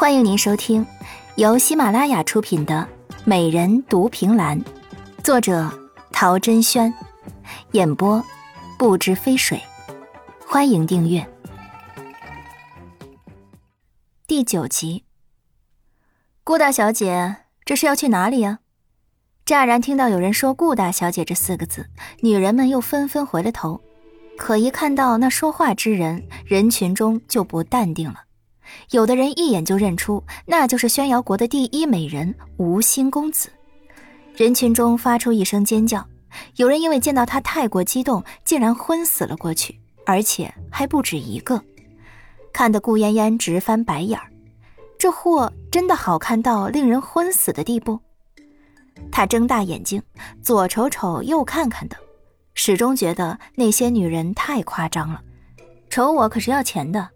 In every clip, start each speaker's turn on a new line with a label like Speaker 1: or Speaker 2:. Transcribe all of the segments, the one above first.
Speaker 1: 欢迎您收听由喜马拉雅出品的《美人独凭栏》，作者陶珍轩，演播不知飞水。欢迎订阅第九集。顾大小姐，这是要去哪里呀？乍然听到有人说“顾大小姐”这四个字，女人们又纷纷回了头。可一看到那说话之人，人群中就不淡定了。有的人一眼就认出，那就是宣瑶国的第一美人吴心公子。人群中发出一声尖叫，有人因为见到他太过激动，竟然昏死了过去，而且还不止一个。看得顾嫣嫣直翻白眼儿，这货真的好看到令人昏死的地步。他睁大眼睛，左瞅瞅，右看看的，始终觉得那些女人太夸张了。瞅我可是要钱的。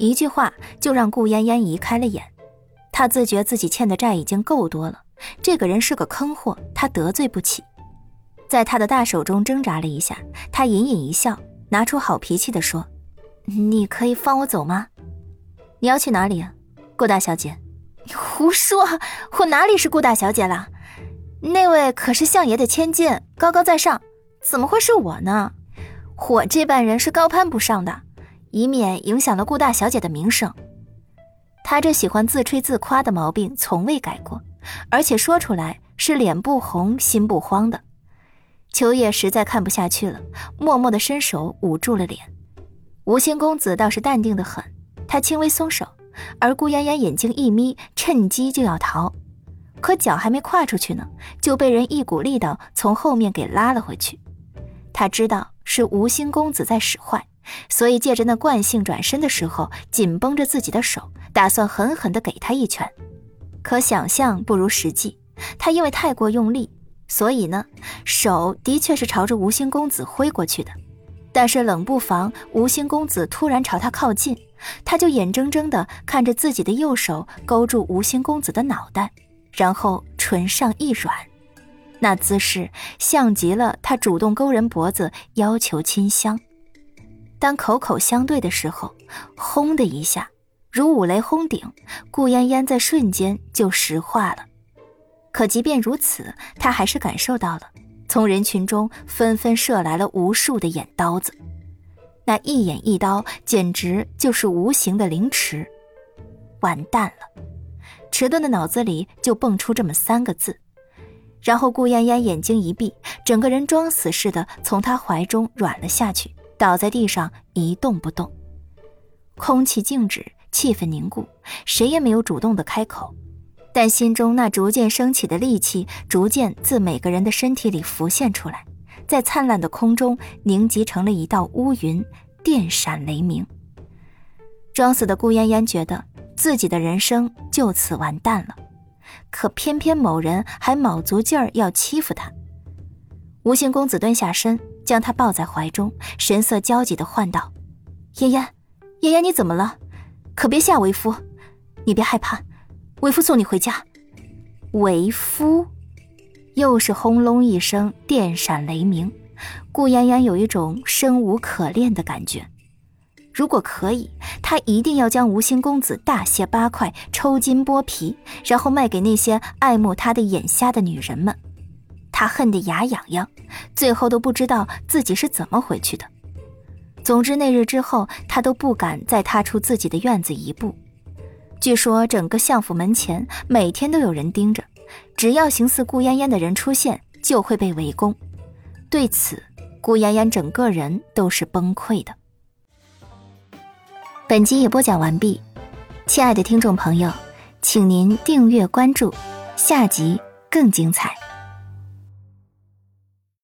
Speaker 1: 一句话就让顾嫣嫣移开了眼，她自觉自己欠的债已经够多了，这个人是个坑货，她得罪不起。在他的大手中挣扎了一下，他隐隐一笑，拿出好脾气的说：“你可以放我走吗？你要去哪里啊，顾大小姐？”“你胡说，我哪里是顾大小姐了？那位可是相爷的千金，高高在上，怎么会是我呢？我这般人是高攀不上的。”以免影响了顾大小姐的名声，他这喜欢自吹自夸的毛病从未改过，而且说出来是脸不红心不慌的。秋叶实在看不下去了，默默的伸手捂住了脸。吴兴公子倒是淡定的很，他轻微松手，而顾嫣嫣眼睛一眯，趁机就要逃，可脚还没跨出去呢，就被人一股力道从后面给拉了回去。他知道是吴兴公子在使坏。所以，借着那惯性转身的时候，紧绷着自己的手，打算狠狠地给他一拳。可想象不如实际，他因为太过用力，所以呢，手的确是朝着吴兴公子挥过去的。但是冷不防，吴兴公子突然朝他靠近，他就眼睁睁地看着自己的右手勾住吴兴公子的脑袋，然后唇上一软，那姿势像极了他主动勾人脖子要求亲香。当口口相对的时候，轰的一下，如五雷轰顶，顾嫣嫣在瞬间就石化了。可即便如此，她还是感受到了，从人群中纷纷射来了无数的眼刀子，那一眼一刀，简直就是无形的凌迟。完蛋了！迟钝的脑子里就蹦出这么三个字，然后顾嫣嫣眼睛一闭，整个人装死似的从他怀中软了下去。倒在地上一动不动，空气静止，气氛凝固，谁也没有主动的开口，但心中那逐渐升起的戾气，逐渐自每个人的身体里浮现出来，在灿烂的空中凝集成了一道乌云，电闪雷鸣。装死的顾嫣嫣觉得自己的人生就此完蛋了，可偏偏某人还卯足劲儿要欺负她。吴兴公子蹲下身。将他抱在怀中，神色焦急的唤道：“嫣嫣，嫣嫣，你怎么了？可别吓为夫！你别害怕，为夫送你回家。”为夫，又是轰隆一声，电闪雷鸣。顾嫣嫣有一种生无可恋的感觉。如果可以，她一定要将吴心公子大卸八块，抽筋剥皮，然后卖给那些爱慕他的眼瞎的女人们。他恨得牙痒痒，最后都不知道自己是怎么回去的。总之那日之后，他都不敢再踏出自己的院子一步。据说整个相府门前每天都有人盯着，只要形似顾嫣嫣的人出现，就会被围攻。对此，顾嫣嫣整个人都是崩溃的。本集已播讲完毕，亲爱的听众朋友，请您订阅关注，下集更精彩。